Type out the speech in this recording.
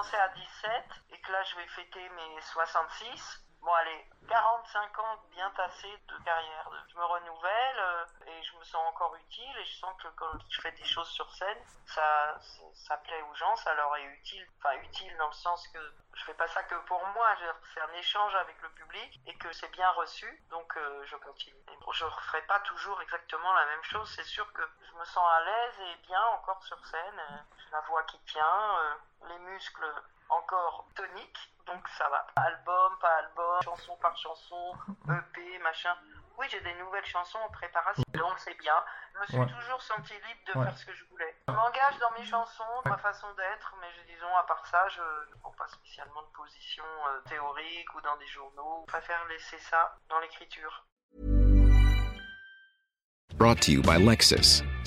Commencé à 17 et que là je vais fêter mes 66. Bon allez, 45 ans bien tassés de carrière. Je me renouvelle euh, me sens encore utile et je sens que quand je fais des choses sur scène, ça, ça plaît aux gens, ça leur est utile. Enfin utile dans le sens que je fais pas ça que pour moi, c'est un échange avec le public et que c'est bien reçu, donc euh, je continue. Et bon, je referai pas toujours exactement la même chose, c'est sûr que je me sens à l'aise et bien encore sur scène. euh, la voix qui tient, euh, les muscles encore toniques, donc ça va. Album, pas album, chanson par chanson, EP, machin. Oui, j'ai des nouvelles chansons en préparation, donc c'est bien. Je me suis Ouais. toujours senti libre de Ouais. faire ce que je voulais. Je m'engage dans mes chansons, ma façon d'être, mais je, disons, à part ça, je ne prends pas spécialement de position euh, théorique ou dans des journaux. Je préfère laisser ça dans l'écriture. Brought to you by Lexus.